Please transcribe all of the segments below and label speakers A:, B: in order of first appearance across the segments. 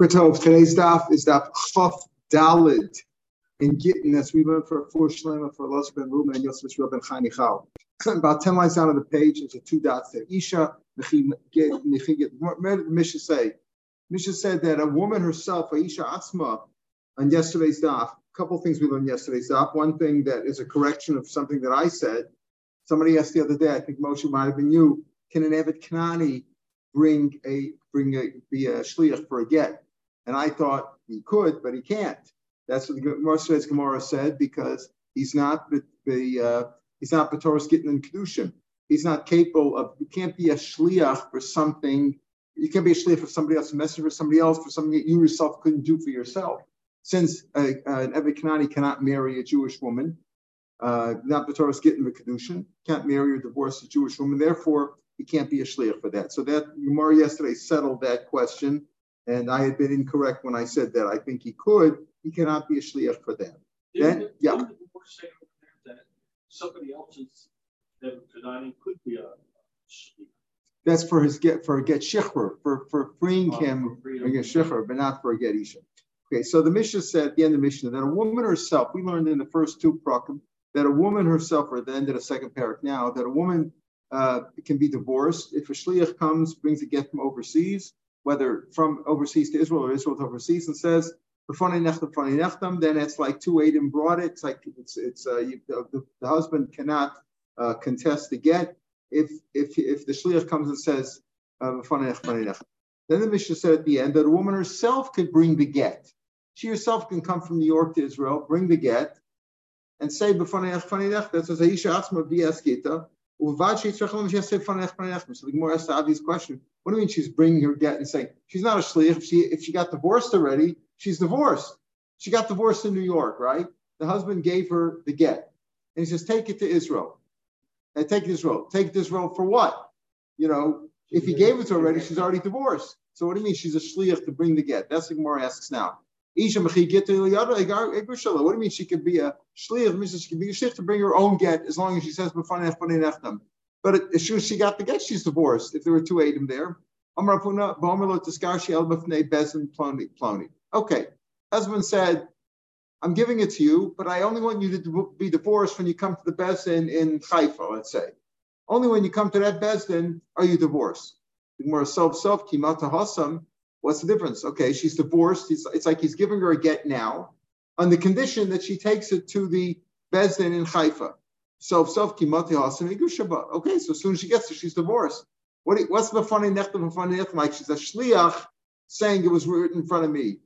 A: Today's daf is daf Chaf Dalid in Gittin as we learned for four Shlema for Elazar ben Ruben and Yosef Shmuel ben Michal. About 10 lines down on the page, there's a two dots there. Isha, did Misha say. Misha said that a woman herself, Aisha Asma, on yesterday's daf, a couple things we learned yesterday's daf. One thing that is a correction of something that I said. Somebody asked the other day, I think Moshe might have been you, can an Evet Kanani bring a bring a be a shliach for a get? And I thought he could, but he can't. That's what the Gemara Gemara said because he's not the, uh, he's not Batoris getting in kedushin. He's not capable of. You can't be a shliach for something. You can't be a shliach for somebody else, a messenger for somebody else, for something that you yourself couldn't do for yourself. Since uh, uh, an cannot marry a Jewish woman, uh, not Batoris getting the kedushin, can't marry or divorce a Jewish woman. Therefore, he can't be a shliach for that. So that Gemara yesterday settled that question and I had been incorrect when I said that. I think he could. He cannot be a shliach for them.
B: Then, didn't yeah. That somebody else's that could be a shliach.
A: That's for his get for a get shichur for for freeing oh, him for a get shichur, but not for a get isha. Okay, so the Mishnah said at the end of the Mishnah that a woman herself, we learned in the first two prakim that a woman herself, or at the end of the second parak now, that a woman uh, can be divorced if a shliach comes, brings a get from overseas, whether from overseas to Israel or Israel to overseas, and says then it's like two Adam brought it. It's like it's it's uh, you, the, the, husband cannot uh, contest the get if if if the shliach comes and says uh, then the Mishnah said at the end that a woman herself could bring the get. She herself can come from New York to Israel, bring the get, and say that says Aisha Atzma So the Gemara to obvious question. What do you mean she's bringing her get and saying she's not a shliach? If she if she got divorced already, she's divorced. She got divorced in New York, right? The husband gave her the get, and he says, "Take it to Israel." And take it to Israel. Take it to Israel for what? You know, if he gave it to her already, she's already divorced. So what do you mean she's a shliach to bring the get? That's what Gemara asks now. What do you mean she could be a shliach? She could be a shliach to bring her own get as long as she says but as soon as she got the get, she's divorced. If there were two Adam there, Okay, husband said, "I'm giving it to you, but I only want you to be divorced when you come to the Bezdin in Haifa, let's say. Only when you come to that Bezdin are you divorced." More self self kimata. What's the difference? Okay, she's divorced. It's, it's like he's giving her a get now, on the condition that she takes it to the Bezdin in Haifa. Igushaba. Okay, so as soon as she gets there, she's divorced. What, what's the funny nechta The funny nechta like? She's a shliach saying it was written in front of me.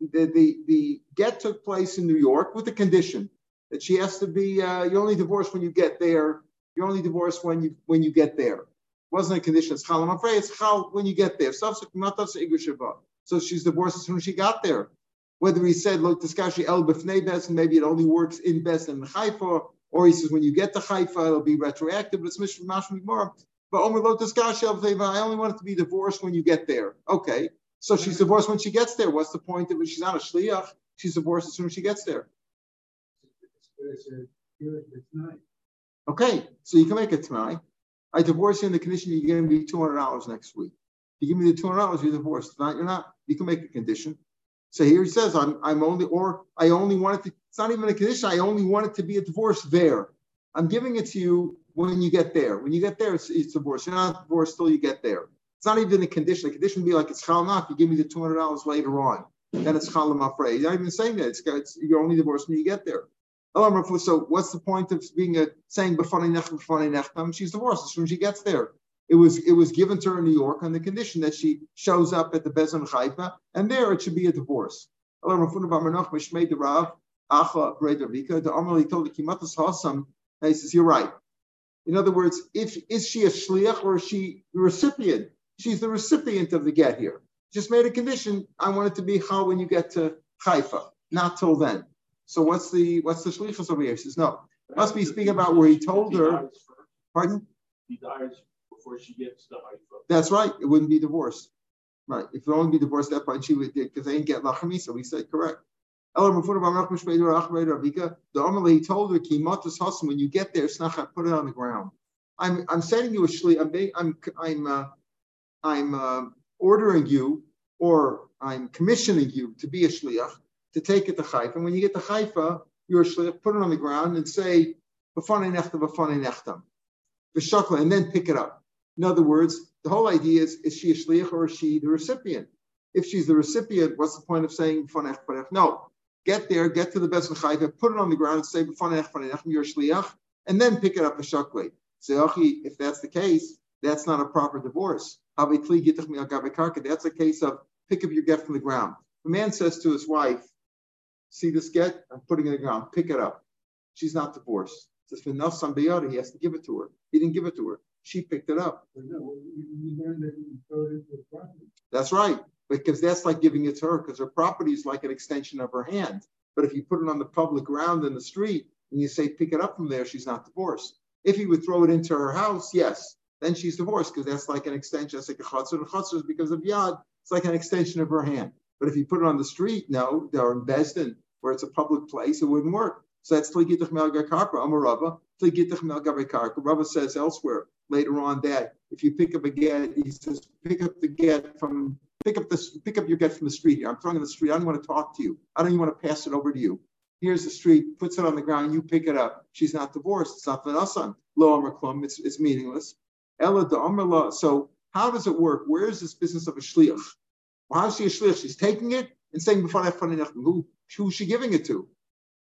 A: The, the, the get took place in New York with the condition that she has to be. Uh, you're only divorced when you get there. You're only divorced when you when you get there. Wasn't a condition. It's chal. I'm afraid it's chal when you get there. So she's divorced as soon as she got there. Whether he said, look, guy el b'fnei maybe it only works in best in Haifa, or he says when you get to Haifa, it'll be retroactive, but it's Mishmash more. But Omer Lo I only want it to be divorced when you get there. Okay. So she's divorced when she gets there. What's the point of it? She's not a shliach. She's divorced as soon as she gets there. Okay, so you can make it tonight. I divorce you in the condition be two hundred dollars next week. You give me the two hundred dollars, you divorce. divorced. Tonight you're not. You can make a condition. So here he says, I'm, I'm only, or I only want it to, it's not even a condition. I only want it to be a divorce there. I'm giving it to you when you get there. When you get there, it's, it's divorce. You're not divorced till you get there. It's not even a condition. A condition would be like, it's chal You give me the $200 later on. Then it's chal afraid. You're not even saying that. It's, it's, you're only divorced when you get there. Oh, so what's the point of being a saying b'fani nechem b'fani nechem? She's divorced as soon as she gets there. It was it was given to her in New York on the condition that she shows up at the Bezin Haifa, and there it should be a divorce. He says, You're right. In other words, if is she a shliach or is she the recipient? She's the recipient of the get here. Just made a condition. I want it to be how when you get to Haifa, not till then. So what's the what's the shlichus over here? He says no. Must be speaking about where he told her. Pardon?
B: He dies before she gets to Haifa.
A: That's right. It wouldn't be divorced. Right. If it only be divorced at that point, she would because they didn't get lachami, so we said correct. The Amalei he told her, "Kimatus hasim." When you get there, snacha, put it on the ground. I'm I'm sending you a shli. I'm I'm I'm uh, I'm uh, ordering you, or I'm commissioning you to be a shliach, to take it to Haifa. And when you get to Haifa, you're a shliach, put it on the ground and say, B'fanei nechtam, b'fanei nechtam. V'shakla, and then pick it up. In other words, the whole idea is, is she a shliach or is she the recipient? If she's the recipient, what's the point of saying b'fanei nechtam? No, get there, get to the best of Haifa, put it on the ground and say, b'fanei nechtam, you're a shliach, and then pick it up v'shakla. Say, if that's the case, that's not a proper divorce. That's a case of pick up your get from the ground. The man says to his wife, See this get? I'm putting it in the ground. Pick it up. She's not divorced. Says for enough somebody he has to give it to her. He didn't give it to her. She picked it up. That's right. Because that's like giving it to her, because her property is like an extension of her hand. But if you put it on the public ground in the street and you say pick it up from there, she's not divorced. If he would throw it into her house, yes, then she's divorced because that's like an extension. That's like a chutzner. And chutzner is because of yad. It's like an extension of her hand. But if you put it on the street, no, they're in Besdin, where it's a public place, it wouldn't work. So that's Tligitach Karpa, Amarava, Tligitach Melgar Karpa. Rava says elsewhere later on that if you pick up a get, he says, pick up the get from pick up this pick up your get from the street here. I'm throwing in the street. I don't want to talk to you. I don't even want to pass it over to you. Here's the street, puts it on the ground, you pick it up. She's not divorced. It's not Vanasan. Lo Amar It's, it's meaningless. Ella de So how does it work? Where is this business of a shliach? A shliach? She's taking it and saying, before that funny who, who's she giving it to?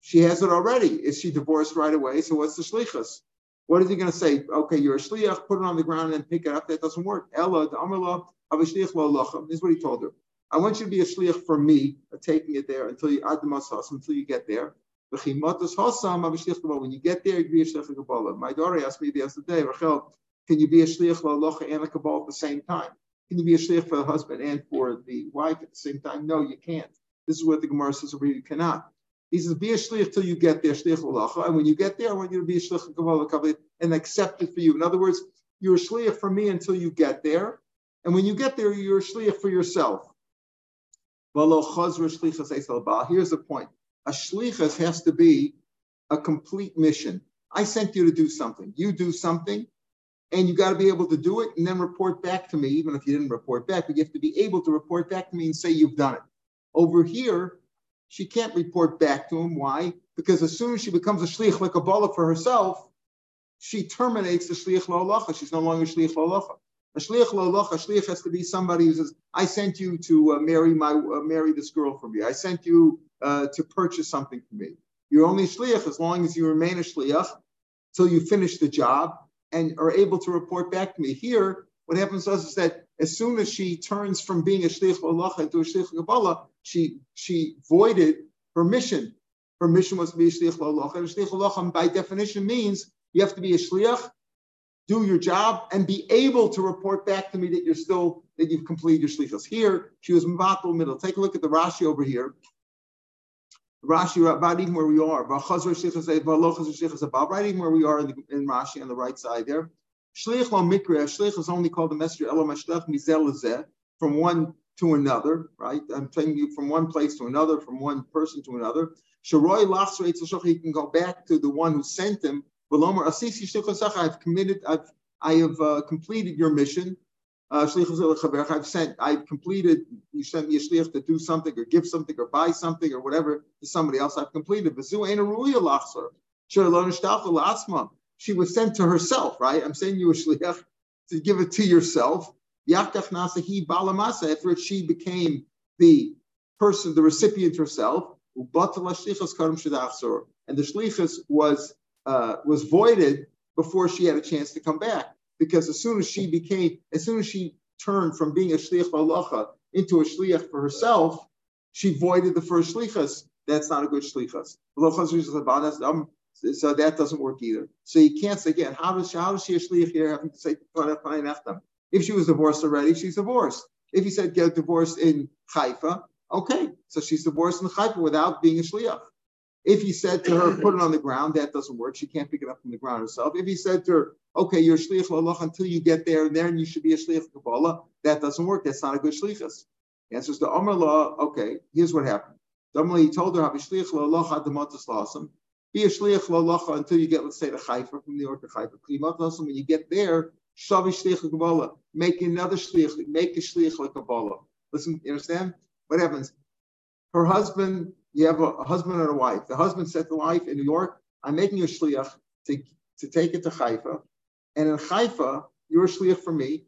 A: She has it already. Is she divorced right away? So what's the shlichus? What is he going to say? Okay, you're a shliach, put it on the ground and pick it up. That doesn't work. Ella lo lochem. This is what he told her. I want you to be a shliach for me, uh, taking it there until you add the masas, until you get there. When you get there, you be a shliach kabbalah. My daughter asked me the other day, Rachel, can you be a shliach and a kabbalah at the same time? Can you be a shliach for the husband and for the wife at the same time? No, you can't. This is what the Gemara says over you cannot. He says, be a shliach till you get there, shliach la'alocha. And when you get there, I want you to be a shliach kabbalah and accept it for you. In other words, you're a shliach for me until you get there. And when you get there, you're a shliach for yourself. Here's the point. A shlichus has to be a complete mission. I sent you to do something. You do something, and you got to be able to do it and then report back to me, even if you didn't report back, but you have to be able to report back to me and say you've done it. Over here, she can't report back to him. Why? Because as soon as she becomes a shlich like a bala for herself, she terminates the shlich lo'alacha. She's no longer shlich lo'alacha. A shlich lo'alacha, a shlich has to be somebody who says, I sent you to uh, marry my uh, marry this girl for me. I sent you uh, to purchase something for me. You're only shliach as long as you remain a shliach till you finish the job and are able to report back to me. Here, what happens to us is that as soon as she turns from being a shlich Allah into a shlich kabbalah, she she voided her mission. Her mission was to be a shlich Allah, and a shlich Allah by definition means you have to be a shliach, do your job, and be able to report back to me that you're still that you've completed your shlichus. Here, she was mvatul middle. Take a look at the Rashi over here. Rashi, about even where we are, right even where we are in, the, in Rashi on the right side there. Shlich lo mikra, shlich is only called the messenger elam mizel from one to another, right? I'm telling you from one place to another, from one person to another. Sharoy lachsreit he can go back to the one who sent him. I've committed, I've I have uh, completed your mission. Uh, I've sent, I've completed, you sent me a shliach to do something or give something or buy something or whatever to somebody else. I've completed. She was sent to herself, right? I'm saying you a shliach to give it to yourself. After she became the person, the recipient herself, and the shlichus was uh, was voided before she had a chance to come back because as soon as she became, as soon as she turned from being a shliach halacha into a shliach for herself, she voided the first shlichas. That's not a good shlichas. Um, so that doesn't work either. So you can't say again, how does she, how does she a shliach here having to say if she was divorced already, she's divorced. If you said get divorced in Haifa, okay, so she's divorced in Haifa without being a shliach. If he said to her, put it on the ground, that doesn't work. She can't pick it up from the ground herself. If he said to her, okay, you're a shliach lalach until you get there, and then you should be a shliach kabbalah, that doesn't work. That's not a good shlichus. The answer is the Amr law, okay, here's what happened. Damali, he told her, have a shliach lalach adamatas lasam. Be a shliach lalach until you get, let's say, the Haifa from New York to Haifa. When you get there, shavi shliach kabbalah. Make another shliach, make a shliach kabbalah. Listen, you understand? What happens? Her husband, you have a, husband and a wife. The husband said to the wife in New York, I'm making you a shliach to, to take it to Haifa. And in Haifa, you're a shliach for me.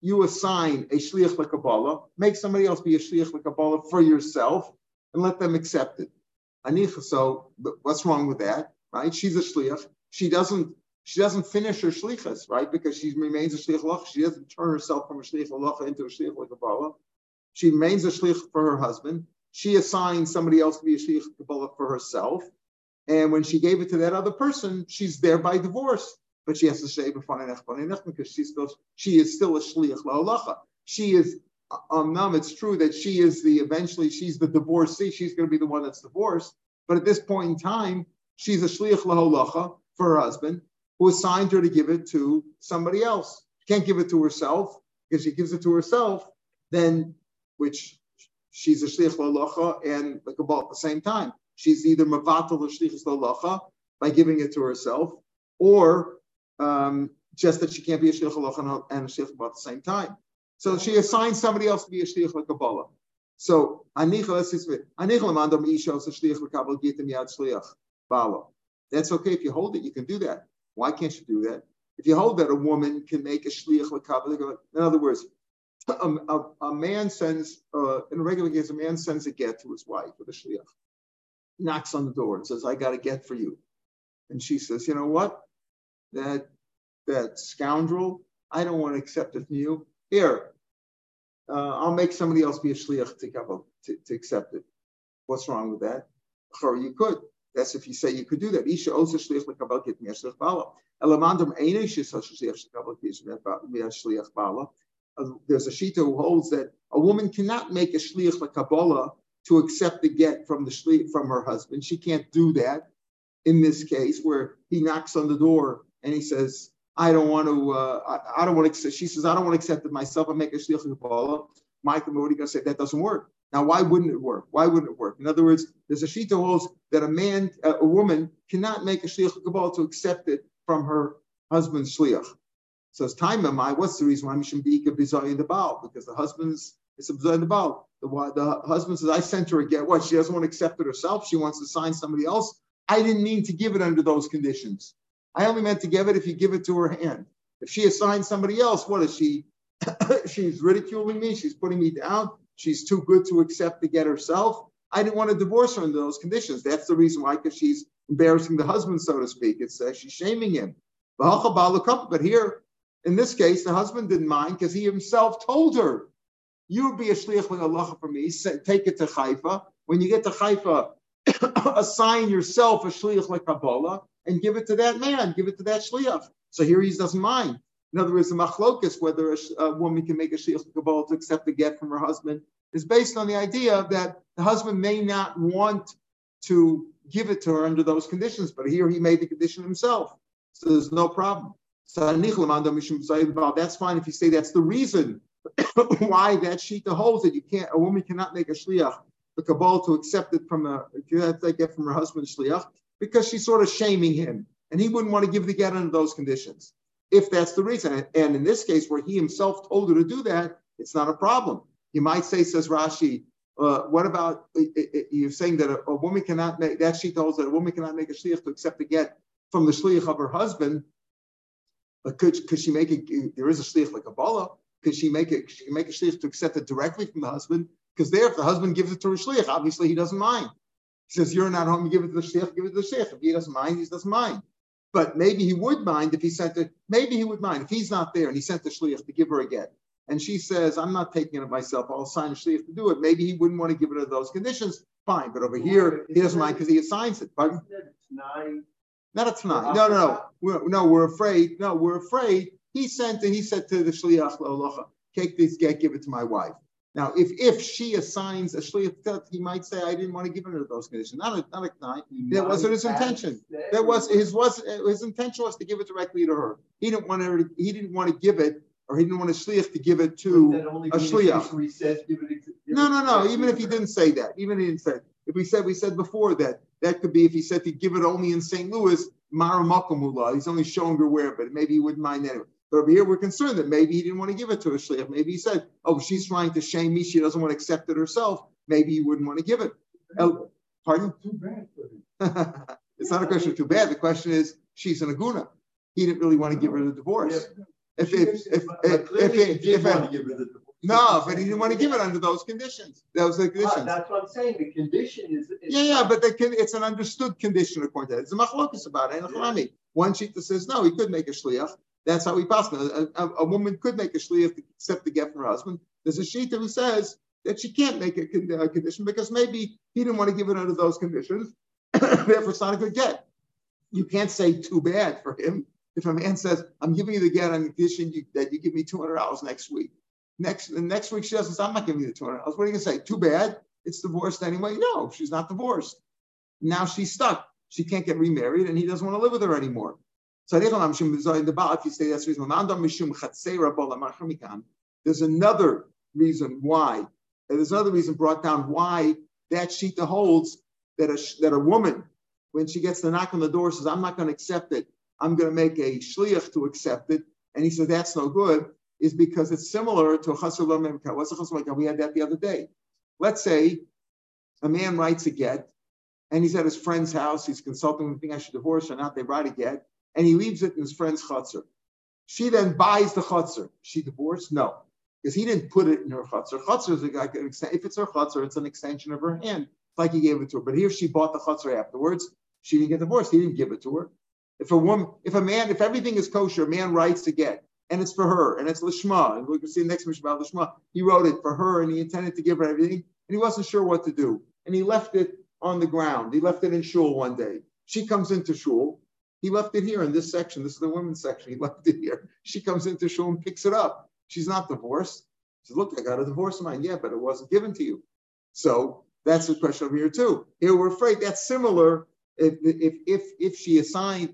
A: You assign a shliach lekabbalah, make somebody else be a shliach lekabbalah for yourself, and let them accept it. Anicha, so what's wrong with that, right? She's a shliach. She doesn't she doesn't finish her shlichas, right? Because she remains a shliach lach. She doesn't turn herself from a shliach lach into a shliach lekabbalah. She remains a shliach for her husband. She assigns somebody else to be a shliach lekabbalah for herself. And when she gave it to that other person, she's there by divorce. But she has to say because she's still she is still a shliach la'olacha. She is um, um, it's true that she is the eventually she's the divorcee. She's going to be the one that's divorced. But at this point in time, she's a shliach la'olacha for her husband, who assigned her to give it to somebody else. She can't give it to herself. If she gives it to herself, then which she's a shliach la'olacha and the kabbalah at the same time she's either mavatal or shlichus lalacha by giving it to herself, or um, just that she can't be a shlich halacha and a shlich at the same time. So she assigns somebody else to be a shlich kabbalah. So. That's okay if you hold it. You can do that. Why can't you do that? If you hold that a woman can make a shliach in other words, a, a, a man sends uh, in a regular case, a man sends a get to his wife with a shliach knocks on the door and says, I got a get for you. And she says, You know what? That that scoundrel, I don't want to accept it from you. Here, uh, I'll make somebody else be a shliach to, to, to accept it. What's wrong with that? Or you could. That's if you say you could do that. Isha also shliach lekabel get shliach bala. Elamandam eine shliach shliach bala. There's a shita who holds that a woman cannot make a shliach lekabbalah to accept the get from the shliach from her husband. She can't do that in this case where he knocks on the door and he says, I don't want to, uh, I, I, don't want to she says, I don't want to accept it myself. I make a shliach Kabbalah. Michael, what are you going to say? That doesn't work. Now, why wouldn't it work? Why wouldn't it work? In other words, there's a shita holds that a man, a woman cannot make a shliach Kabbalah to accept it from her husband's shliach. So it's time am I, what's the reason why Mishim Beika Bizay in the Baal? Because the husband's it's a the Baal. The, the husband says, I sent her a get. What? She doesn't want to accept it herself. She wants to sign somebody else. I didn't mean to give it under those conditions. I only meant to give it if you give it to her hand. If she assigns somebody else, what is she? she's ridiculing me. She's putting me down. She's too good to accept to get herself. I didn't want to divorce her under those conditions. That's the reason why, because she's embarrassing the husband, so to speak. It's uh, she's shaming him. But here, in this case, the husband didn't mind because he himself told her you be a shliach Allah for me. Take it to Haifa. When you get to Haifa, assign yourself a shliach like Kabbalah and give it to that man. Give it to that shliach. So here he doesn't mind. In other words, the machlokus, whether a, a, woman can make a shliach Kabbalah to accept a get from her husband, is based on the idea that the husband may not want to give it to her under those conditions, but here he made the condition himself. So there's no problem. That's fine if you say that's the reason why that shita holds that you can't a woman cannot make a shliach the kabbalah to accept it from a get from her husband shliach because she's sort of shaming him and he wouldn't want to give the get under those conditions if that's the reason. And in this case where he himself told her to do that it's not a problem. You might say says rashi uh, what about you're saying that a, a, woman cannot make that she holds that a woman cannot make a shliach to accept the get from the shliach of her husband but could, could she make it there is a shliach like Kabbalah could she make it? She can make a shliach to accept it directly from the husband. Because there, if the husband gives it to a shliach, obviously he doesn't mind. He says, "You're not home. You give it to the shliach. Give it to the shliach. If he doesn't mind, he doesn't mind." But maybe he would mind if he sent it. Maybe he would mind if he's not there and he sent the shliach to give her a get, and she says, "I'm not taking it myself. I'll sign a shliach to do it." Maybe he wouldn't want to give it under those conditions. Fine, but over here he doesn't mind because he assigns it. Not a tonight. No, no, no. We're, no, we're afraid. No, we're afraid he sent and he said to the shliach locha, take this get, give it to my wife. Now, if if she assigns a shliach, he might say, "I didn't want to give it under those conditions." Not a not a night. That wasn't his intention. That was his was his intention was to give it directly to her. He didn't want her. He didn't want to give it, or he didn't want a shliach to give it to a shliach.
B: Says, give it,
A: give no, no, no. Even if he didn't say that, even if he didn't say, if we said we said before that that could be if he said to give it only in St. Louis, Mara He's only showing her where, but maybe he wouldn't mind anyway. But over here, we're concerned that maybe he didn't want to give it to a shliach. Maybe he said, "Oh, she's trying to shame me. She doesn't want to accept it herself. Maybe he wouldn't want to give it." El, pardon?
C: Too bad for him.
A: it's not a question of too bad. The question is, she's an aguna. He didn't really want to give her the divorce. If if if if, if, if, if, if no, but he didn't want to give it under those conditions. Those are the
C: Ah,
A: conditions.
C: That's what I'm saying, the condition is. is-
A: Yeah, yeah, but the, con- it's an understood condition according to that. It's a machlokas about it. Chalami. One sheet that says no, he could make a shliach. That's how he passed. A, a, a woman could make a shliach to accept the get from her husband. There's a sheet who says that she can't make a, a condition because maybe he didn't want to give it under those conditions. Therefore, it's not a good get. You can't say too bad for him. If a man says, "I'm giving you the get on condition you, that you give me two hundred dollars next week," next next week she doesn't say, "I'm not giving you the two hundred dollars." What are you gonna say? Too bad. It's divorced anyway. No, she's not divorced. Now she's stuck. She can't get remarried, and he doesn't want to live with her anymore. So if you say that's reason. There's another reason why. There's another reason brought down why that shita holds that a that a woman, when she gets the knock on the door, says, "I'm not going to accept it. I'm going to make a shliach to accept it," and he says that's no good, is because it's similar to memka. What's a chasur lo We had that the other day. Let's say a man writes a get, and he's at his friend's house. He's consulting with think I should divorce or not. They write a get, and he leaves it in his friend's chutzner. She then buys the chutzner. She divorced? No, because he didn't put it in her chutzner. Chutzner is like an if it's her chutzner, it's an extension of her hand. It's like he gave it to her. But here she bought the chutzner afterwards. She didn't get divorced. He didn't give it to her. If a woman, if a man, if everything is kosher, a man writes a get, and it's for her, and it's lishma, and we can see the next mission about lishma. He wrote it for her, and he intended to give her everything, and he wasn't sure what to do, and he left it on the ground. He left it in shul one day. She comes into shul. He left it here in this section. This is the women's section. He left it here. She comes into shul and picks it up. She's not divorced. She says, "Look, I got a divorce mine. Yeah, but it wasn't given to you." So that's the question over here too. Here we're afraid that's similar. If if if if she assigns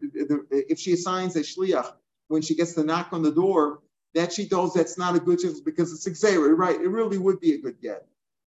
A: if she assigns a shliach when she gets the knock on the door, that she knows that's not a good shliach because it's exera, right? It really would be a good get.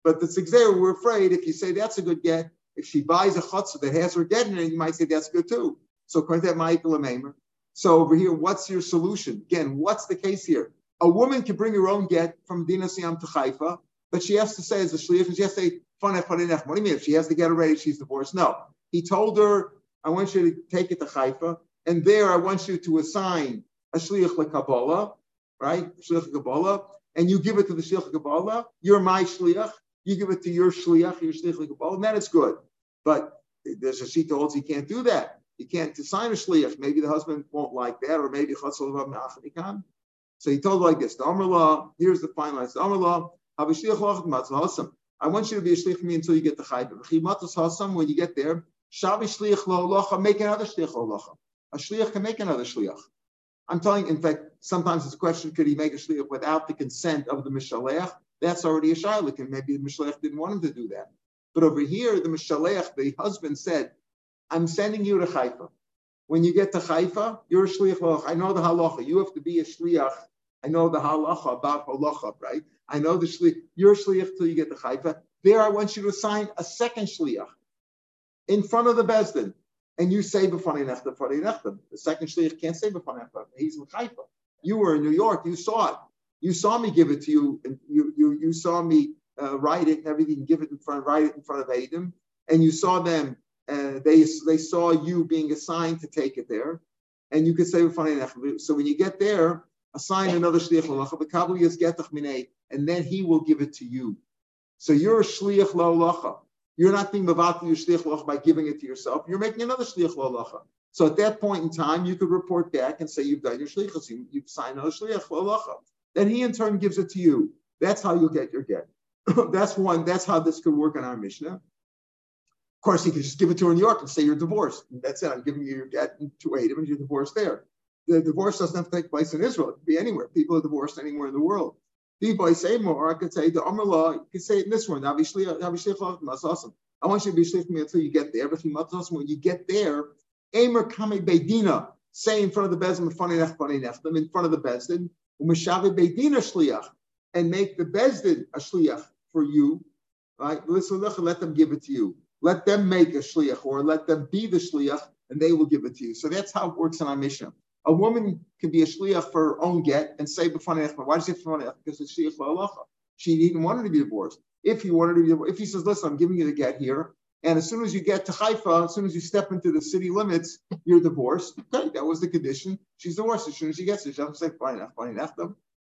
A: But the exera, we're afraid if you say that's a good get, if she buys a chutzah that has her get in it, you might say that's good too. So according to that, Michael. So over here, what's your solution? Again, what's the case here? A woman can bring her own get from Dina Siam to Haifa, but she has to say as a shliach, she has to say, "Fanech fanech." What do you mean? If she has to get it ready, she's divorced. No, he told her, "I want you to take it to Haifa, and there I want you to assign a shliach lekabbalah, right? Shliach lekabbalah, and you give it to the shliach lekabbalah. You're my shliach. You give it to your shliach, your shliach lekabbalah, and then it's good. But there's a sheet that holds you can't do that. You can't assign a shliach. Maybe the husband won't like that, or maybe. So he told like this: the Amr. Here's the finalized Amr law. I want you to be a shliach for me until you get the chayv. When you get there, shavi shliach lo make another shliach lo halacha. A shliach can make another shliach. I'm telling. In fact, sometimes it's a question: Could he make a shliach without the consent of the mishalech? That's already a shaylik, and maybe the mishalech didn't want him to do that. But over here, the mishalech, the husband said, "I'm sending you to Haifa. When you get to Haifa, you're a shliach lo halacha. I know the halacha. You have to be a shliach. I know the halacha about halacha, right? I know the shliach. You're a shliach till you get to Haifa. There, I want you to assign a second shliach in front of the bezdin, and you say b'fanei nechta b'fanei nechta. The second shliach can't say b'fanei nechta. He's in Haifa. You were in New York. You saw it. You saw me give it to you, and you you you saw me uh, write it and everything. Give it in front, write it in front of Adam, and you saw them. Uh, they they saw you being assigned to take it there, and you could say b'fanei nechta. So when you get there, assign another shliach lalacha, b'kabel yizgetach minei, and then he will give it to you. So you're a shliach lalacha. You're not being mavatal your shliach lalacha by giving it to yourself. You're making another shliach lalacha. So at that point in time, you could report back and say you've done your shlichus. You, you've signed another shliach lalacha. Then he in turn gives it to you. That's how you'll get your get. that's one. That's how this could work in our Mishnah. Of course, he could just give it to her in New York and say you're divorced. That's it. I'm giving you your get to Adam and you're divorced there the divorce doesn't have to take place in Israel. It could be anywhere. People are divorced anywhere in the world. Boy say more. I could say the Amr law. You could say it in this one. Obviously, obviously, that's awesome. I want you to be shlich me until you get there. But when you get there, Amer kame beidina. Say in front of the bezdin, in front of the bezdin, u'meshave beidina shliach, and make the bezdin a shliach for you. Right? Listen, let them give it to you. Let them make a shliach, or let them be the shliach, and they will give it to you. So that's how it works in our Mishnah. A woman can be a shliach for her own get and say b'fanei Why does he have to Because it's shliach la'alacha. She didn't want her to be divorced. If he wanted to be if he says, listen, I'm giving you the get here, and as soon as you get to Haifa, as soon as you step into the city limits, you're divorced. Okay, that was the condition. She's divorced as soon as she gets it. She doesn't say fine enough, fine enough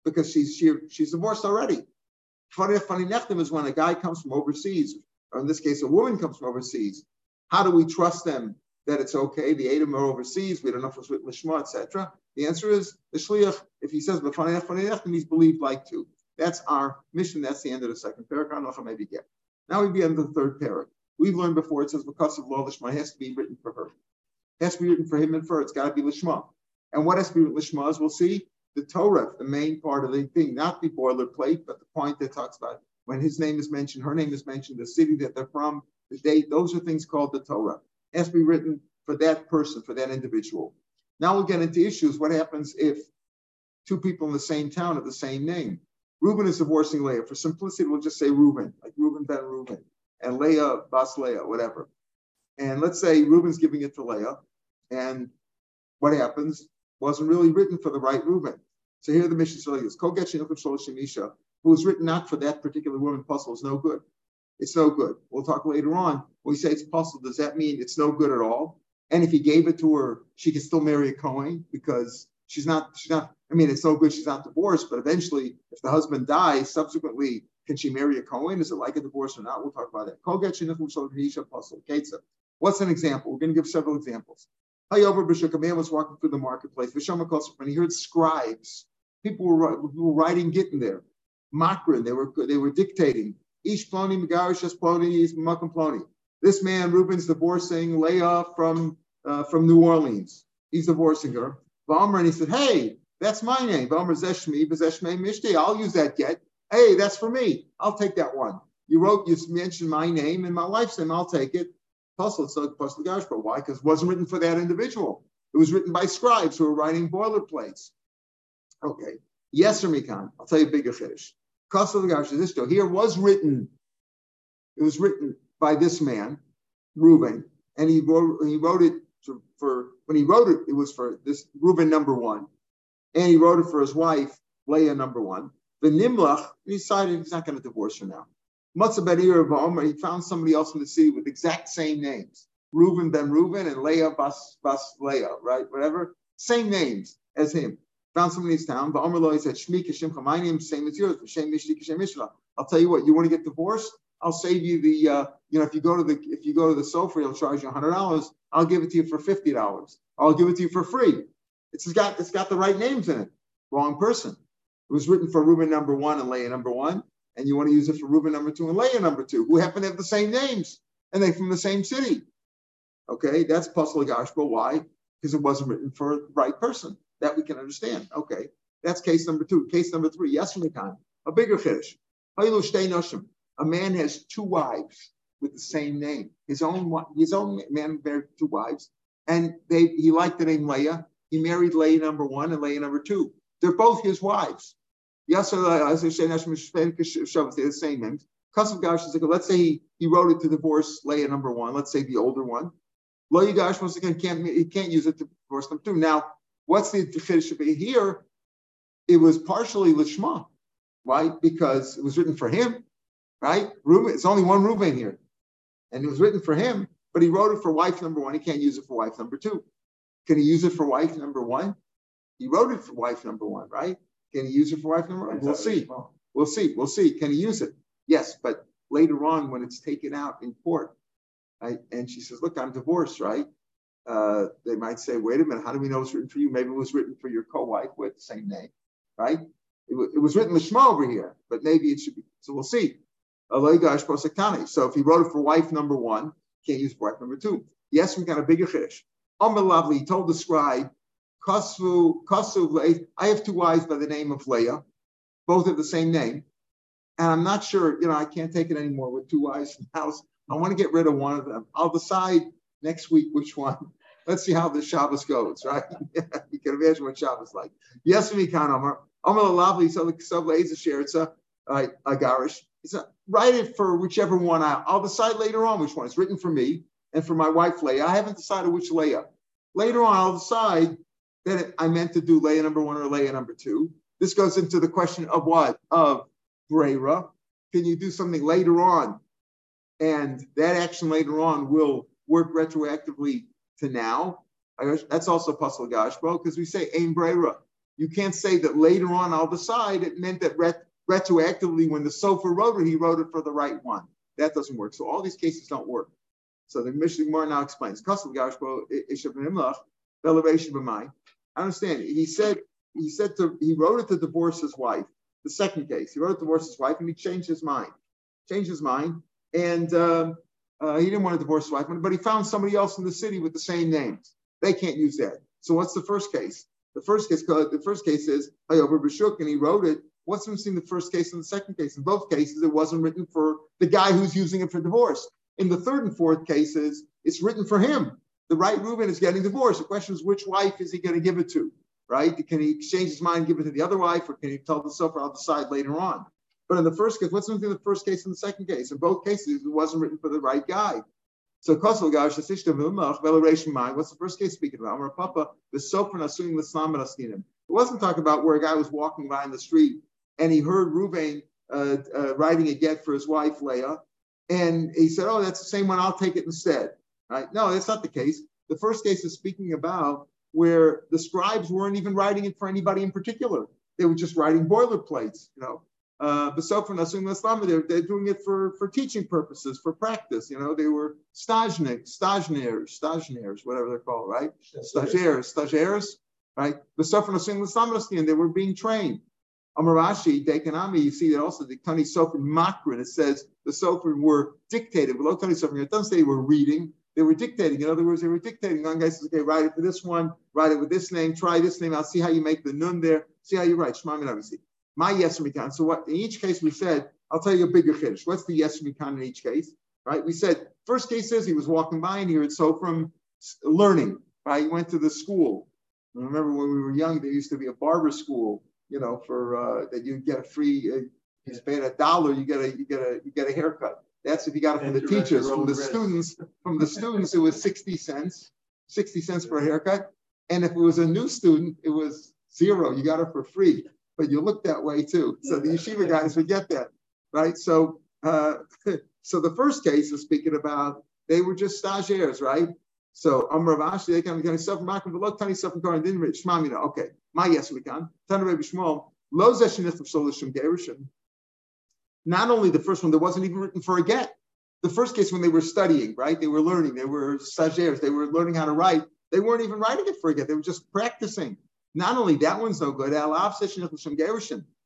A: because she's she, she's divorced already. Funny funny nechtem is when a guy comes from overseas, or in this case, a woman comes from overseas. How do we trust them that it's okay? The Adam are overseas. We don't know if it's with Lishma, etc. The answer is the shliach. If he says funny funny nechtem, he's believed like to. That's our mission. That's the end of the second paragraph. Maybe get. Now we begin the third paragraph. We've learned before it says because of law lishma has to be written for her. It has to be written for him and for her. It's got to be lishma. And what has to be lishma, as we'll see, the Torah, the main part of the thing, not the boilerplate, but the point that talks about when his name is mentioned, her name is mentioned, the city that they're from, the date, those are things called the Torah. Has to be written for that person, for that individual. Now we'll get into issues. What happens if two people in the same town have the same name? Reuben is divorcing Leah. For simplicity, we'll just say Reuben, like Reuben ben Reuben and Leah Bas Leah, whatever. And let's say Reuben's giving it to Leah, and what happens wasn't really written for the right Reuben. So here the mission is Koget Shemisha, who was written not for that particular woman pasul is no good. It's no good. We'll talk later on. When we say it's possible, does that mean it's no good at all? And if he gave it to her, she can still marry a Cohen because she's not, she's not, I mean, it's no good she's not divorced, but eventually, if the husband dies, subsequently can she marry a Cohen? Is it like a divorce or not? We'll talk about that. What's an example? We're going to give several examples. A man was walking through the marketplace. When he heard scribes, people were, were writing getting there. Makrin, they were they were dictating. Ish ploni megarish ploni is makom ploni. This man, Reuben's divorcing Leah from uh, from New Orleans. He's divorcing her. Valmer, and he said, "Hey, that's my name. Valmer zeshmi b'zeshmei mishti. I'll use that get. Hey, that's for me. I'll take that one. You wrote, you mentioned my name and my wife's name. I'll take it. Pasul, it's pasul gosh, but why? Because it wasn't written for that individual. It was written by scribes who were writing boilerplates. Okay. Yes or Mikan. I'll tell you a bigger finish. Here was written. It was written by this man, Reuben, and he wrote he wrote it for, when he wrote it, it was for this Reuben number one, and he wrote it for his wife Leah number one. The Nimlach, he decided he's not going to divorce her now. Matzah he found somebody else in the city with exact same names. Reuben ben Reuben and Leah bas, bas Leah, right? Whatever. Same names as him. Found somebody in his town. But Amr said, Shmi Kishim my name same as yours. Shem Mishli Kishem Mishla. I'll tell you what, you want to get divorced? I'll save you the, uh, you know, if you go to the if you go to the sofer, he'll charge you hundred dollars. I'll give it to you for fifty dollars. I'll give it to you for free. It's got it's got the right names in it. Wrong person. It was written for Reuben number one and Leah number one, and you want to use it for Reuben number two and Leah number two, who happen to have the same names, and they from the same city. Okay, that's pasul gospel. Why? Because it wasn't written for the right person. That we can understand. Okay, that's case number two. Case number three, yes, time. A bigger fish. A man has two wives with the same name. His own his own man married two wives, and they he liked the name Leah. He married Leah number one and Leah number two. They're both his wives. Yes, the same names. Let's say he, he wrote it to divorce Leah number one. Let's say the older one. Lo Yigash once again can't he can't use it to divorce number two. Now, what's the chiddush here? It was partially lishma, right? Because it was written for him, right? Reuben, it's only one Reuben here, and it was written for him. But he wrote it for wife number one. He can't use it for wife number two. Can he use it for wife number one? He wrote it for wife number one, right? Can he use it for wife number one? We'll see. We'll see. We'll see. Can he use it? Yes, but later on when it's taken out in court, right? And she says, "Look, I'm divorced, right?" Uh, they might say, "Wait a minute, how do we know it's written for you? Maybe it was written for your co-wife with the same name, right? It, w- it was written Lishma over here, but maybe it should be." So we'll see. So if he wrote it for wife number one, can't use wife number two. Yes, we got a bigger fish. Lovely he told the scribe, Kasu, Kasu, I have two wives by the name of Leah, both have the same name. And I'm not sure, you know, I can't take it anymore with two wives in the house. I want to get rid of one of them. I'll decide next week which one. Let's see how the Shabbos goes, right? you can imagine what Shabbos like. Yes, we can, Omar. So the Sabla is a share. It's a, write it for whichever one I, I'll decide later on which one. It's written for me and for my wife Leah. I haven't decided which Leah. Later on, I'll decide that I meant to do layer number one or layer number two. This goes into the question of what? Of Brera. Can you do something later on? And that action later on will work retroactively to now. That's also pasul gosh, bro, because we say ain Brera. You can't say that later on I'll decide it meant that ret- retroactively when the Sofer wrote it, he wrote it for the right one. That doesn't work. So all these cases don't work. So the Mishnah Gemara now explains. I understand. He said he said to he wrote it to divorce his wife. The second case, he wrote it to divorce his wife, and he changed his mind. Changed his mind, and um, uh, he didn't want to divorce wife, but he found somebody else in the city with the same names. They can't use that. So what's the first case? The first case, the first case is over Bashuk, and he wrote it. What's missing the first case and the second case? In both cases, it wasn't written for the guy who's using it for divorce. In the third and fourth cases, it's written for him. The right Reuben is getting divorced. The question is, which wife is he going to give it to? Right? Can he exchange his mind, give it to the other wife, or can he tell the sofer I'll decide later on? But in the first case, what's missing the first case and the second case? In both cases, it wasn't written for the right guy. So the. What's the first case speaking about? Papa, the Sofer Nasuim L'Slam It wasn't talking about where a guy was walking by in the street and he heard Ruvain uh, uh, writing a get for his wife Leah, and he said, "Oh, that's the same one. I'll take it instead." Right? No, that's not the case. The first case is speaking about where the scribes weren't even writing it for anybody in particular. They were just writing boilerplates, you know. Uh, but so for Nassim Islam, they're, doing it for, for teaching purposes, for practice. You know, they were stagiaires, stagiaires, stagiaires, whatever they're called, right? Stagiaires, stagiaires, right? But so for Nassim Islam, they were being trained. Amarashi, Dekanami, you see that also the Tani Sofin Makrin, it says the Sofin were dictated. Below Tani Sofin, it doesn't say they were reading, they were dictating. In other words, they were dictating. One guy says, okay, write it for this one, write it with this name, try this name, I'll see how you make the nun there, see how you write. Shema obviously my yes mikan. So what in each case we said, I'll tell you a bigger finish. What's the yes mikan in each case? Right? We said first case is he was walking by and he heard so from learning. Right? He went to the school. I remember when we were young, there used to be a barber school. You know, for uh, that you get a free. Uh, you spend a dollar, you get a you get a you get a haircut. That's if you got it from the teachers, from the students. From the students, it was sixty cents, sixty cents for a haircut. And if it was a new student, it was zero. You got it for free but you look that way too. So the yeshiva guys would get that, right? So, uh, so the first case is speaking about they were just stagiaires, right? So Amr they can kind of self makim v'lo tani didn't reach shmamina. Okay, my yes we can. Rebbe Shmuel lo of solishim gerushin. Not only the first one, there wasn't even written for a get. The first case when they were studying, right? They were learning. They were stagiaires. They were learning how to write. They weren't even writing it for a get. They were just practicing. Not only that one's no good,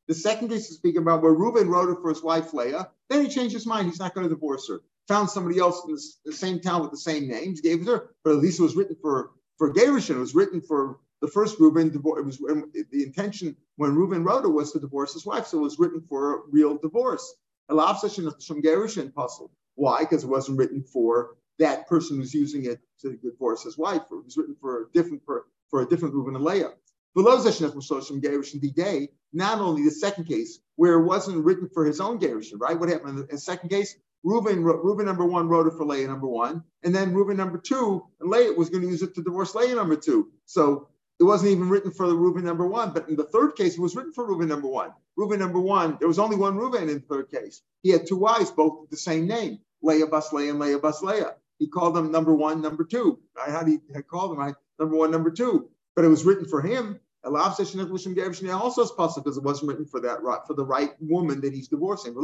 A: the second case is speaking about where Reuben wrote it for his wife Leah. Then he changed his mind. He's not going to divorce her. Found somebody else in the same town with the same names, gave it to her. But at least it was written for for Gerushin. It was written for the first Reuben. It was um, the intention when Reuben wrote it was to divorce his wife, so it was written for a real divorce. From Gerushin pasul. Why? Because it wasn't written for that person who's using it to divorce his wife. It was written for a different for, for a different Reuben and Leah. Not only the second case, where it wasn't written for his own Gerushin, right? What happened in the second case? Reuben, Reuben number one wrote it for Leah number one, and then Reuben number two, and Leah was going to use it to divorce Leah number two. So it wasn't even written for the Reuben number one, but in the third case, it was written for Reuben number one. Reuben number one, there was only one Reuben in the third case. He had two wives, both with the same name, Leah Bas Leah and Leah Bas Leah. He called them number one, number two. How did he call them? Number one, number two. But it was written for him also is because it wasn't written for that right for the right woman that he's divorcing.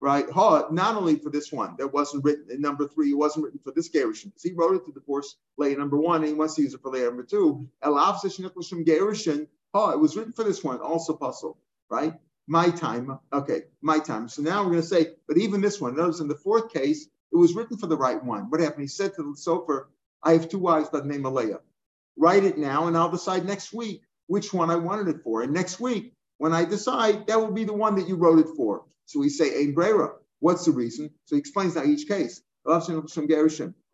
A: Right? Not only for this one that wasn't written in number three, it wasn't written for this Gerushin because he wrote it to divorce Leah number one and he wants to use it for Leah number two. Gerushin, oh, it was written for this one, also possible, right? My time, okay, my time. So now we're going to say, but even this one, notice in the fourth case, it was written for the right one. What happened? He said to the sofer, I have two wives by the name of Leah write it now, and I'll decide next week which one I wanted it for. And next week, when I decide, that will be the one that you wrote it for. So we say, Ein Brera. What's the reason? So he explains now each case. Uh,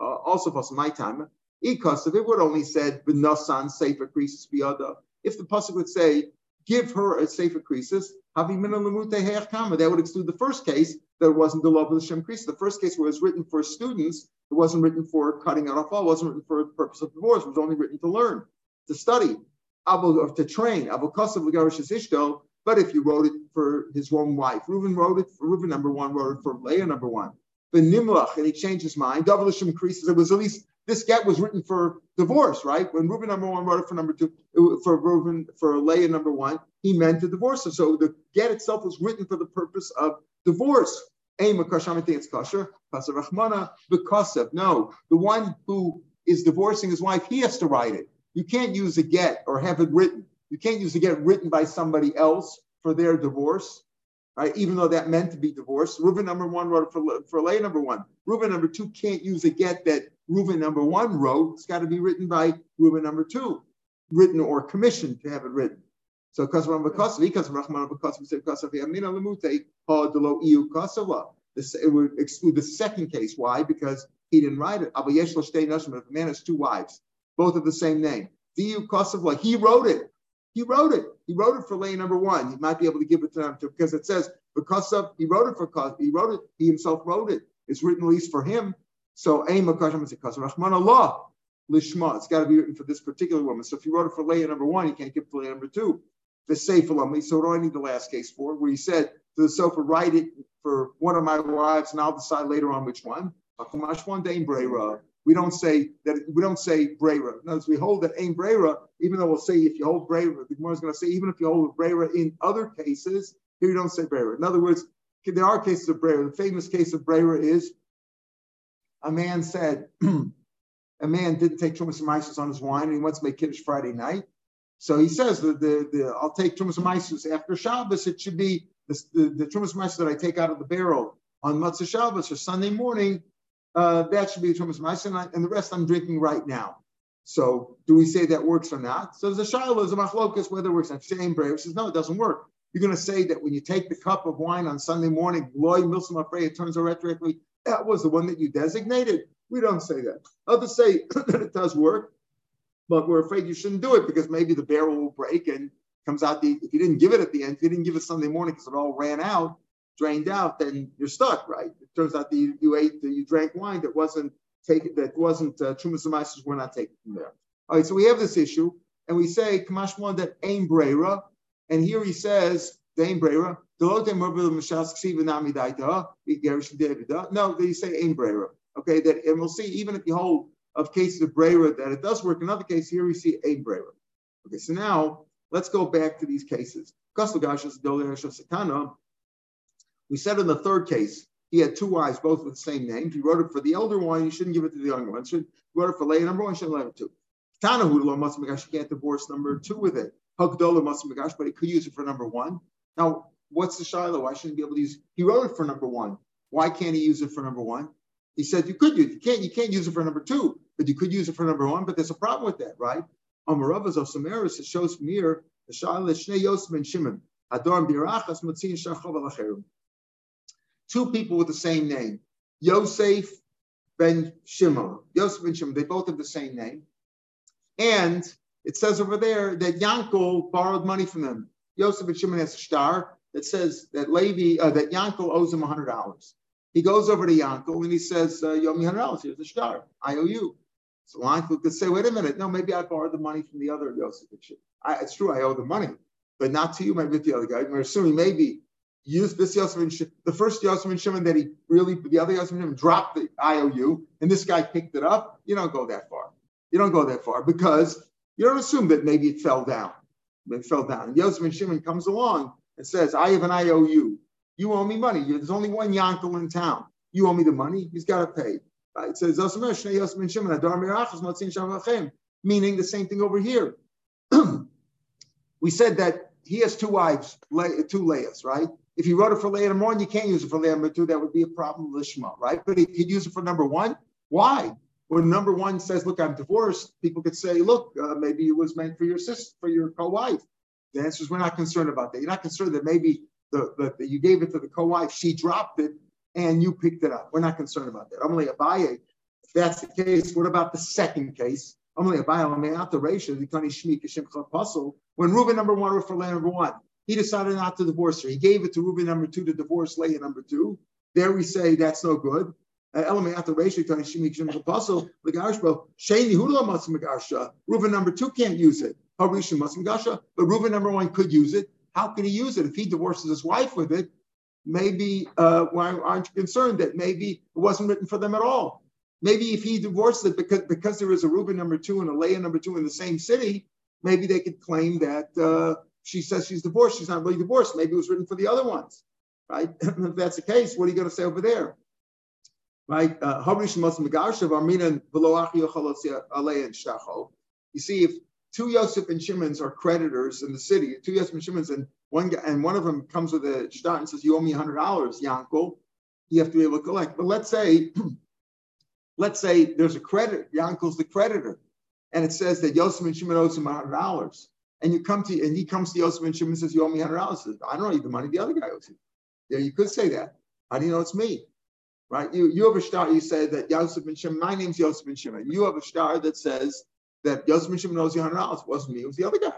A: also, for my time, because if it would only said b'nasan sefer krisis biyada, if the pasuk would say, give her a sefer krisis, that would exclude the first case that wasn't the love of the Shem Krisa. The first case was written for students, it wasn't written for cutting out off all, it wasn't written for the purpose of divorce, it was only written to learn, to study, to train. But if you wrote it for his own wife, Reuben wrote it for Reuben number one, wrote it for Leah number one. The Nimlach, and he changed his mind. Double Shem increases. It was at least this get was written for divorce, right? When Reuben number one wrote it for number two, for Reuben for Leah number one, he meant to divorce her. So the get itself was written for the purpose of divorce. It's kosher. Rahmana of no, the one who is divorcing his wife, he has to write it. You can't use a get or have it written. You can't use a get written by somebody else for their divorce, right? Even though that meant to be divorced. Reuben number one wrote it for, for Leah number one. Reuben number two can't use a get that Reuben number one wrote. It's got to be written by Reuben number two, written or commissioned to have it written. So Kasvam Bakasav, because Rahman Bakasav said Kasav Yamina Lemute, Ha Delo Iu. This it would exclude the second case. Why? Because he didn't write it. Abu Yesh Shtei Nashim, if a man has two wives, both of the same name. Diu Kasavla, he wrote it. He wrote it. He wrote it for lane number one. He might be able to give it to them because it says because of he wrote it for he wrote it. He himself wrote it. It's written at least for him. So aim is a Rahman Allah lishma. It's got to be written for this particular woman. So if he wrote it for layer number one, he can't give it to layer number two the Sefer So what do I need the last case for? Where he said to the sofer, write it for one of my wives, and I'll decide later on which one. We don't say that we don't say brera. In we hold that ain brera, even though we'll say if you hold brera, the Gemara is going to say even if you hold brera in other cases, here you don't say brera. In other words, there are cases of brera. The famous case of brera is a man said, a man didn't take Trumas and on his wine and he wants to make Kiddush Friday night. So he says that the, the I'll take Trumas Maisus after Shabbos. It should be the, the, the Trumas Maisus that I take out of the barrel on Motzei Shabbos or Sunday morning. Uh, that should be Trumas Maisus, and, and, the rest I'm drinking right now. So do we say that works or not? So the Shiloh is a machlokas whether it works. I'm saying says no, it doesn't work. You're going to say that when you take the cup of wine on Sunday morning, Loy Milsum Afrey, it turns out retroactively, that was the one that you designated. We don't say that. Others say that it does work but we're afraid you shouldn't do it because maybe the barrel will break and comes out the if you didn't give it at the end, if you didn't give it Sunday morning because it all ran out, drained out, then you're stuck, right? It turns out that you, you ate, you drank wine that wasn't taken, that wasn't uh, Trumas were not taken from there. All right, so we have this issue, and we say Kamash one that ain brera, and here he says the ain brera. No, they say ain brera. Okay, that and we'll see even if you hold of cases of Brera that it does work. Another case here we see a Brera. Okay, so now let's go back to these cases. We said in the third case, he had two wives, both with the same name. He wrote it for the elder one, you shouldn't give it to the younger one. Should wrote it for later number one, shouldn't let it to. Tana Hudala must you can't divorce number two with it. Hukdola must but he could use it for number one. Now, what's the Shiloh? Why shouldn't he be able to use he wrote it for number one. Why can't he use it for number one? He said you could use you can't you can't use it for number two but you could use it for number one. But there's a problem with that, right? Amaravas of Samaris, it shows here the Shnei Yosef and Shimon. Adorm Birachas Matzin Shachov Two people with the same name, Yosef ben Shimon. Yosef ben Shimon. They both have the same name, and it says over there that Yankel borrowed money from them. Yosef ben Shimon has a shtar that says that Levi uh, that Yankel owes him hundred dollars. He goes over to Yankel and he says, uh, owe me hundred dollars. Here's the shtar. I owe you." So Leinfeld could say, wait a minute, no, maybe I borrowed the money from the other Yosef I, It's true, I owe the money, but not to you, maybe to the other guy. We're assuming maybe use this Yosef and Shimon, the first Yosef and Shimon that he really, the other Yosef and Shimon dropped the IOU, and this guy picked it up. You don't go that far. You don't go that far because you don't assume that maybe it fell down. It fell down. And Yosef and Shimon comes along and says, I have an IOU. You owe me money. There's only one Yankel in town. You owe me the money. He's got to pay. It says meaning the same thing over here. we said that he has two wives, two Leahs, right? If he wrote it for number one, you can't use it for number two. That would be a problem Lishma, right? But he could use it for number one. Why? When number one says, "Look, I'm divorced," people could say, "Look, uh, maybe it was meant for your sister, for your co-wife." The answer is, we're not concerned about that. You're not concerned that maybe the, the, the you gave it to the co-wife, she dropped it, and you picked it up. We're not concerned about that. Amalei Abaye, if that's the case, what about the second case? Amalei Abaye, out the ratio, the Kani Shmi Kishim Pasul, when Reuben number one for Leah number one, he decided not to divorce her. He gave it to Reuben number two to divorce Leah number two. There we say that's no good. Uh, Reuven number two can't use it. But Reuven number one could use it. How can he use it if he divorces his wife with it? Maybe uh, why aren't you concerned that maybe it wasn't written for them at all? Maybe if he divorced it because because there is a Reuben number two and a Leah number two in the same city, maybe they could claim that uh, she says she's divorced. She's not really divorced. Maybe it was written for the other ones, right? if that's the case, what are you going to say over there? Right? Uh, you see, if two Yosef and Shimons are creditors in the city, two Yosef and Shimons, and one guy, and one of them comes with a shtar and says, "You owe me hundred dollars, Yankel." You have to be able to collect. But let's say, let's say there's a credit. Yankel's the creditor, and it says that Yosef and Shimon owes him hundred dollars and you come to and he comes to Yosef and Shimon and says, "You owe me hundred dollars." I don't owe you the money. The other guy owes you. Yeah, you could say that. How do you know it's me? Right? You you have a shtar. You say that Yosef and Shimon. My name's Yosef and Shimon. You have a shtar that says that Yosef Shimon owes you hundred dollars. It wasn't me. It was the other guy.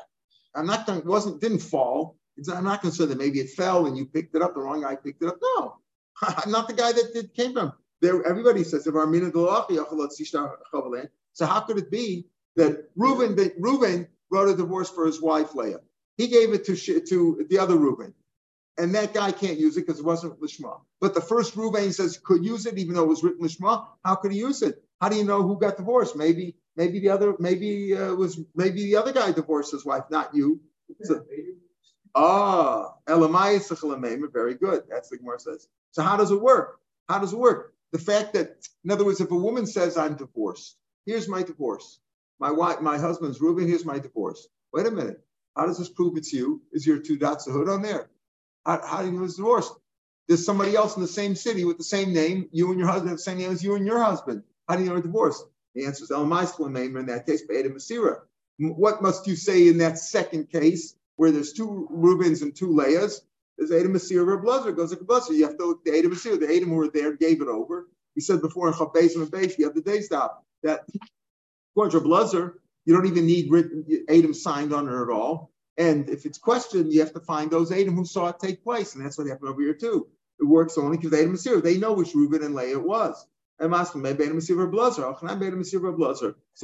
A: I'm not. It wasn't. Didn't fall. It's, I'm not concerned that maybe it fell and you picked it up. The wrong guy picked it up. No, I'm not the guy that it came from. There, everybody says if So how could it be that Reuben, that Reuben wrote a divorce for his wife Leah. He gave it to to the other Reuben, and that guy can't use it because it wasn't Lishma. But the first Reuben says could use it even though it was written Lishma. How could he use it? How do you know who got divorced? Maybe maybe the other maybe uh, was maybe the other guy divorced his wife, not you. So, ah, Elamai very good. That's the Gemara says. So how does it work? How does it work? The fact that, in other words, if a woman says I'm divorced, here's my divorce. My wife, my husband's Reuben. Here's my divorce. Wait a minute. How does this prove it's you? Is your two dots of hood on there? How, how do you know it's divorced? There's somebody else in the same city with the same name. You and your husband have the same name as you and your husband. How do you know a divorce? The answer is El oh, name in that case, Beta Masira. What must you say in that second case where there's two Reubens and two Leahs? There's Adam Masir or Blazer goes like a Blazer. You have to the Adam Masir. The Adam who were there gave it over. We said before in Chabez and Beis, you have the day stop that to Blazer, you don't even need written Adam signed on it at all. And if it's questioned, you have to find those Adam who saw it take place. And that's what happened over here too. It works only because Adam Masir, they know which Reuben and Leah it was. So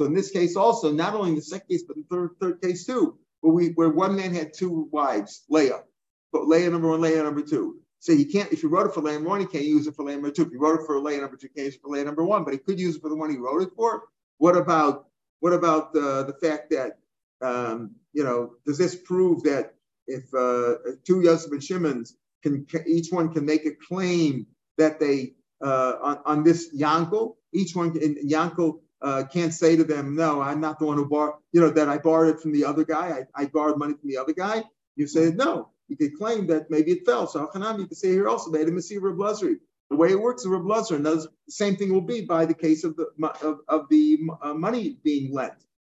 A: in this case also, not only in the second case, but the third, third case too, where we where one man had two wives, Leah. But Leah number one, Leah number two. So you can't, if you wrote it for Leah number one, you can't use it for Leah number two. If you wrote it for Leah number two, you can't use it for Leah number one, but he could use it for the one he wrote it for. What about what about the, the fact that um, you know does this prove that if uh, two Yosef and Shimons can, can, each one can make a claim that they uh, on, on this Yankel, each one in Yankel uh, can't say to them, no, I'm not the one who borrowed, you know, that I borrowed it from the other guy. I, I borrowed money from the other guy. You say no. You could claim that maybe it fell. So Hanam, you could say here also, made a Masira Blazri. The way it works is Reb Lazar, and the same thing will be by the case of the of, of the uh, money being lent.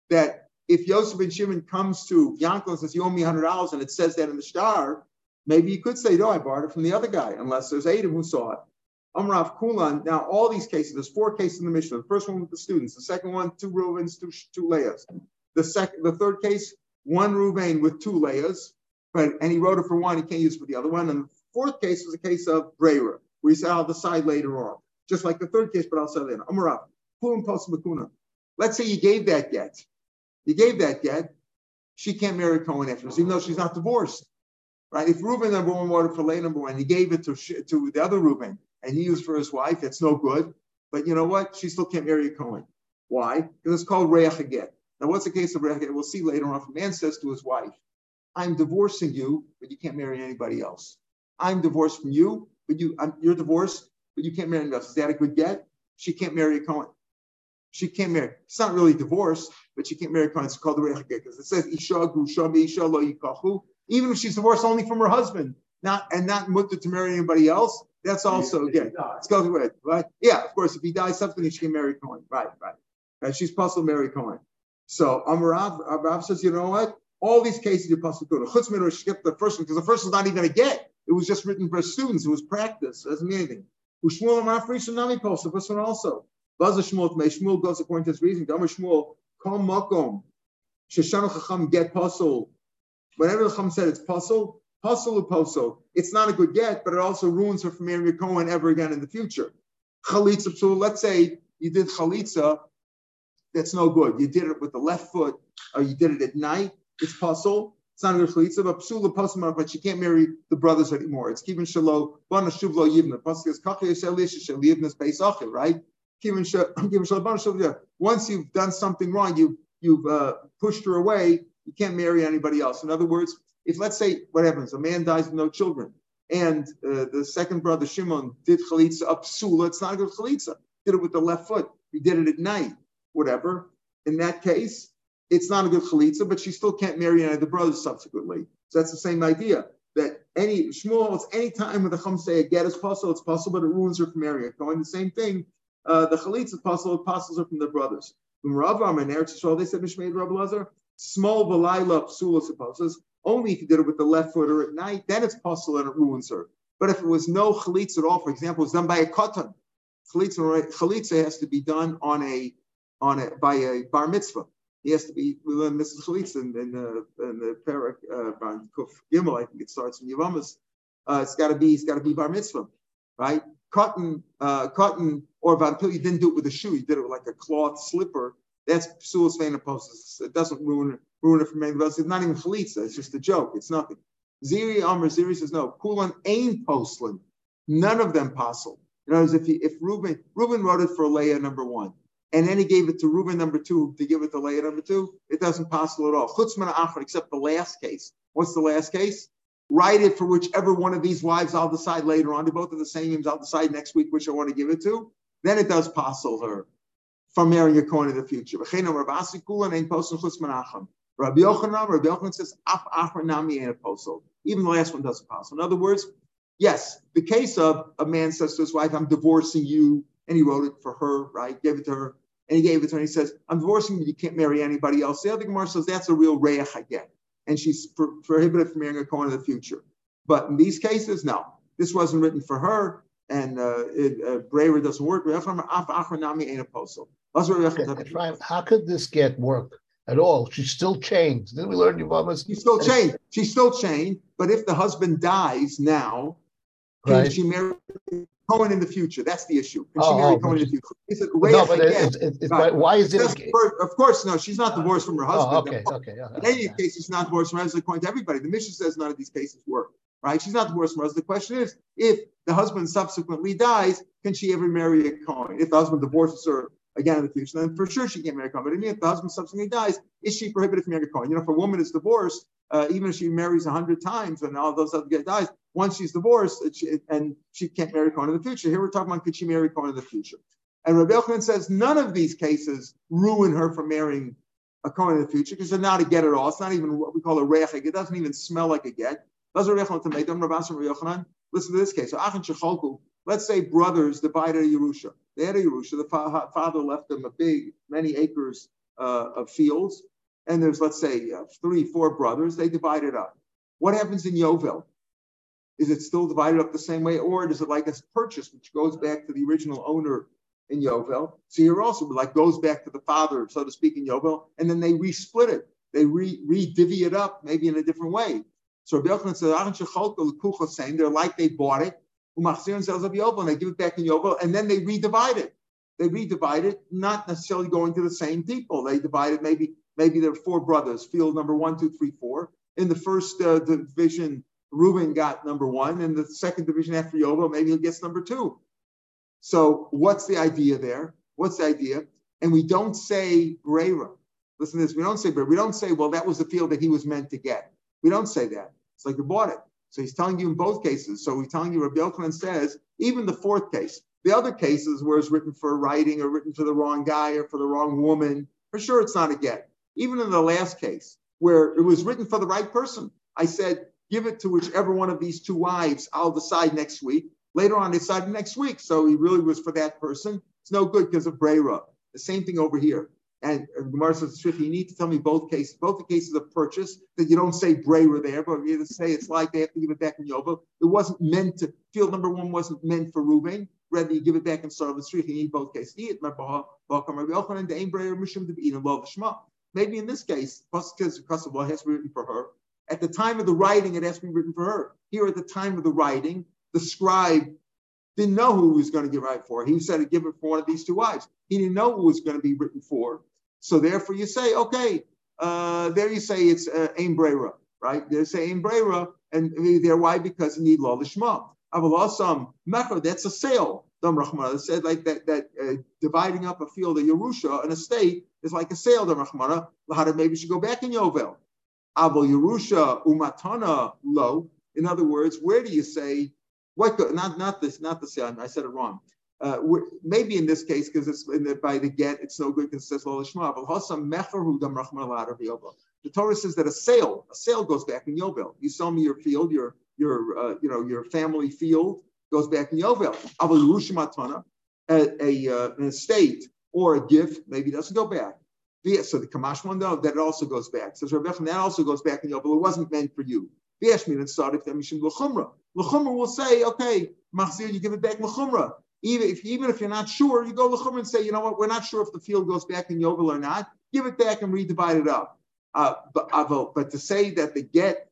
A: That if Yosef and Shimon comes to Yankel and says, "You owe me hundred dollars," and it says that in the shtar, maybe you could say, "No, I borrowed it from the other guy," unless there's Adam who saw it. Amrav Kulan. Now, all these cases, there's four cases in the Mishnah. The first one with the students. The second one, two Reubens, two two Leahs. The second, the third case, one Reuben with two Leahs, but and he wrote it for one, he can't use it for the other one. And the fourth case was a case of Brera we say, I'll decide later on. Just like the third case, but I'll say later. Amarav, Let's say you gave that get. You gave that get. She can't marry Cohen afterwards, even though she's not divorced. Right? If Reuben number one wanted for lay number one, he gave it to, to the other Reuben and he used for his wife, it's no good. But you know what? She still can't marry a Cohen. Why? Because it's called Reach. Now, what's the case of Reach We'll see later on. If a man says to his wife, I'm divorcing you, but you can't marry anybody else. I'm divorced from you, but you um, you're divorced, but you can't marry anybody else. Is that a good get? She can't marry a Cohen. She can't marry. It's not really divorce, but she can't marry a Cohen. It's called the Reich because it says Isha Grusha Isha Lo Yikachu. Even if she's divorced only from her husband, not and not mutter to marry anybody else, that's also again. It's called right, right? Yeah, of course. If he dies something, she can marry Cohen. Right, right. And she's possible Mary marry Cohen. So um, Amarav uh, Rav says, you know what? All these cases you're possible to go to. Chutzmin or skip the first one because the first one's not even a get. It was just written for students. It was practice. It doesn't mean anything. Ushmuel Amafrish Nami post. The first one also. Buzz Shmuel May Shmuel goes according to his reason. Gamma Shmuel Kom Makom Sheshanu Chacham get pasul. Whenever the Chacham said it's pasul, Pasul Poso. It's not a good get, but it also ruins her from marrying Cohen ever again in the future. Chalitza so let's say you did chalitza, that's no good. You did it with the left foot, or you did it at night, it's pasul. It's not a good chalitza, but psula pasma, but she can't marry the brothers anymore. It's kivin shalo, bana shuvlo yivna. Is achil, right? Once you've done something wrong, you you've uh, pushed her away. You can't marry anybody else. In other words, if let's say what happens, a man dies with no children, and uh, the second brother Shimon did chalitza up it's not a good chalitza. Did it with the left foot. He did it at night, whatever. In that case, it's not a good chalitza, but she still can't marry any of the brothers subsequently. So that's the same idea that any Shmuel, it's any time with a get is possible, it's possible, but it ruins her from marrying. Going the same thing, uh, the chalitza is possible, possibles her from the brothers. When Ravam and Eretz Yisrael, they said Mishmaid Rabbi Lazar, small Valila psula supposes, only if you did it with the left foot or at night, then it's possible and it ruins her. But if it was no chalitza at all, for example, it was done by a katan, chalitza, has to be done on a on a by a bar mitzvah. He has to be we learn Mrs. Chalitza in, in, the in the parak uh, Gimel. I think it starts in Yavamas. Uh, it's got to be it's got to be bar mitzvah, right? Katan, uh, katan, or until you didn't do it with a shoe, you did it with like a cloth slipper. That's psulas poses. It doesn't ruin ruin it from else. It's not even chalitza. It's just a joke. It's nothing. Ziri Amr Ziri says no. Kulan ain't postlin. None of them possible. In other words, if he, if Reuben Reuben wrote it for Leah number one, and then he gave it to Reuben number two to give it to Leah number two, it doesn't possible at all. Chutzman Achar, except the last case. What's the last case? Write it for whichever one of these wives I'll decide later on. They're both of the same names. I'll decide next week which I want to give it to. Then it does possible her from marrying a Kohen in the future. Rabbi Yochanan, Rabbi Yochanan says, Af Nami ain't apostle. Even the last one doesn't pass. In other words, yes, the case of a man says to his wife, I'm divorcing you, and he wrote it for her, right? Gave it to her, and he gave it to her, and he says, I'm divorcing you, you can't marry anybody else. The other Gemara says, that's a real reach I get. And she's pro- prohibited from marrying a Kohen in the future. But in these cases, no. This wasn't written for her, and uh, it, uh, braver doesn't work.
D: How could this get work? At all. She's still chained. Didn't we learn Yavamas?
A: She's still chained. She's still chained. But if the husband dies now, can right. she marry Cohen in the future? That's the issue. Can
D: oh,
A: she marry
D: oh,
A: Cohen in the future?
D: Is it no, but it, right. why is it?
A: of course, no. She's not divorced from her oh, husband.
D: Oh, okay, okay.
A: Yeah, in any yeah. case, she's not divorced from her husband. According to everybody, the mission says none of these cases work. Right? She's not divorced from her husband. The question is, if the husband subsequently dies, can she ever marry a Cohen? If the husband divorces her again in the future, then for sure she can't marry a Kohen. But if the husband subsequently dies, is she prohibited from marrying a Kohen? You know, if a woman is divorced, uh, even if she marries a hundred times and all those other guys dies, once she's divorced she, and she can't marry a Kohen in the future. Here we're talking about could she marry a Kohen in the future? And Rabbi Elchanan says none of these cases ruin her from marrying a Kohen in the future because they're not a get at all. It's not even what we call a rechik. It doesn't even smell like a get. Listen to this case. So Let's say brothers divided a Yerusha. They had a Yerusha. The father left them a big, many acres uh, of fields. And there's, let's say, uh, three, four brothers. They divide it up. What happens in Yovel? Is it still divided up the same way? Or is it like a purchase, which goes back to the original owner in Yovel? So here also, like, goes back to the father, so to speak, in Yovel. And then they resplit it. They re, divvy it up, maybe in a different way. So Rabbi saying they're like they bought it, And they give it back in Yovel, and then they redivide it. They redivide it, not necessarily going to the same people. They divide it, maybe, maybe there are four brothers, field number one, two, three, four. In the first uh, division, Reuben got number one. In the second division after Yovel, maybe he gets number two. So what's the idea there? What's the idea? And we don't say Brera. Listen to this. We don't say Brera. We don't say, well, that was the field that he was meant to get. We don't say that. It's like you bought it. So he's telling you in both cases. So he's telling you, Rabbi Yochanan says, even the fourth case, the other cases where it's written for writing or written for the wrong guy or for the wrong woman, for sure it's not a get. Even in the last case, where it was written for the right person, I said, give it to whichever one of these two wives. I'll decide next week. Later on, decided next week. So he really was for that person. It's no good because of Brera. The same thing over here. And Gemara says, you need to tell me both cases, both the cases of purchase, that you don't say Brera there, but you say it's like they have to give it back in Yovel. It wasn't meant to, field number one wasn't meant for Ruvain. Rather, you give it back in the street. You need both cases. Maybe in this case, because what has written for her, At the time of the writing, it has to be written for her. Here, at the time of the writing, the scribe didn't know who was going to give right for. He said to give it for one of these two wives. He didn't know who was going to be written for. So therefore, you say, okay, uh, there you say it's uh, Ein Brera, right? They say Ein Brera, and there why? Because you need law lishma. Avalasam mecher, that's a sale. Dam Rahmana said like that that uh, dividing up a field of Yerusha, an estate, is like a sale. Dam Rahmana, lahada maybe should go back in Yovel. Aval Yerusha umatana lo. In other words, where do you say what? Not not this, not the sale. I said it wrong. Uh, maybe in this case, because it's the, by the get, it's no good because it says. The Torah says that a sale, a sale goes back in Yovel. You sell me your field, your your uh, you know your family field goes back in Yovel. Aval a, a uh, an estate or a gift maybe doesn't go back. So the Kamash one know that also goes back. Says Rebbe, that also goes back in Yovel. It wasn't meant for you. V'yashmin and Sadif Demishim L'chumra. L'chumra will say, okay, Machzir, you give it back L'chumra. Even if even if you're not sure, you go to L'chumra and say, you know what, we're not sure if the field goes back in Yovel or not. Give it back and redivide it up. Uh, but, uh, but to say that the get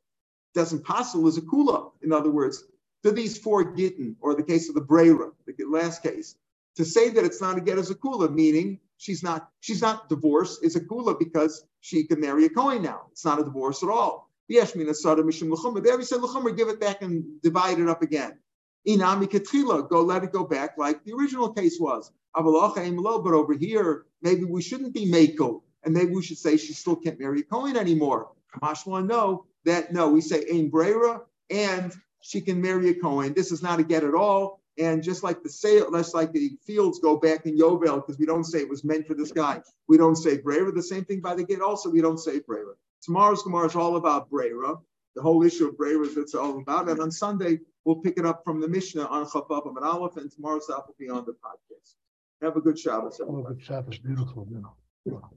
A: doesn't possible is a kula. In other words, to these four gittin, or the case of the brera, the last case, to say that it's not a get is a kula, meaning she's not she's not divorced. It's a kula because she can marry a kohen now. It's not a divorce at all. Yes, mina mishum l'chumra. There we said l'chumra, give it back and divide it up again. Inami ketchila, go let it go back like the original case was. But over here, maybe we shouldn't be mako, and maybe we should say she still can't marry a kohen anymore. Mashma, no, that no, we say Ein Brera, and she can marry a Cohen. This is not a get at all. And just like the sale, just like the fields go back in Yovel, because we don't say it was meant for this guy. We don't say Brera. The same thing by the get. Also, we don't say Brera. Tomorrow's Gemara is all about Brera. The whole issue of is it's all about. And on Sunday, we'll pick it up from the Mishnah on Chavav and Aleph, and tomorrow's stuff will be on the podcast. Have a good Shabbos.
D: Oh, good Shabbos, beautiful. You know.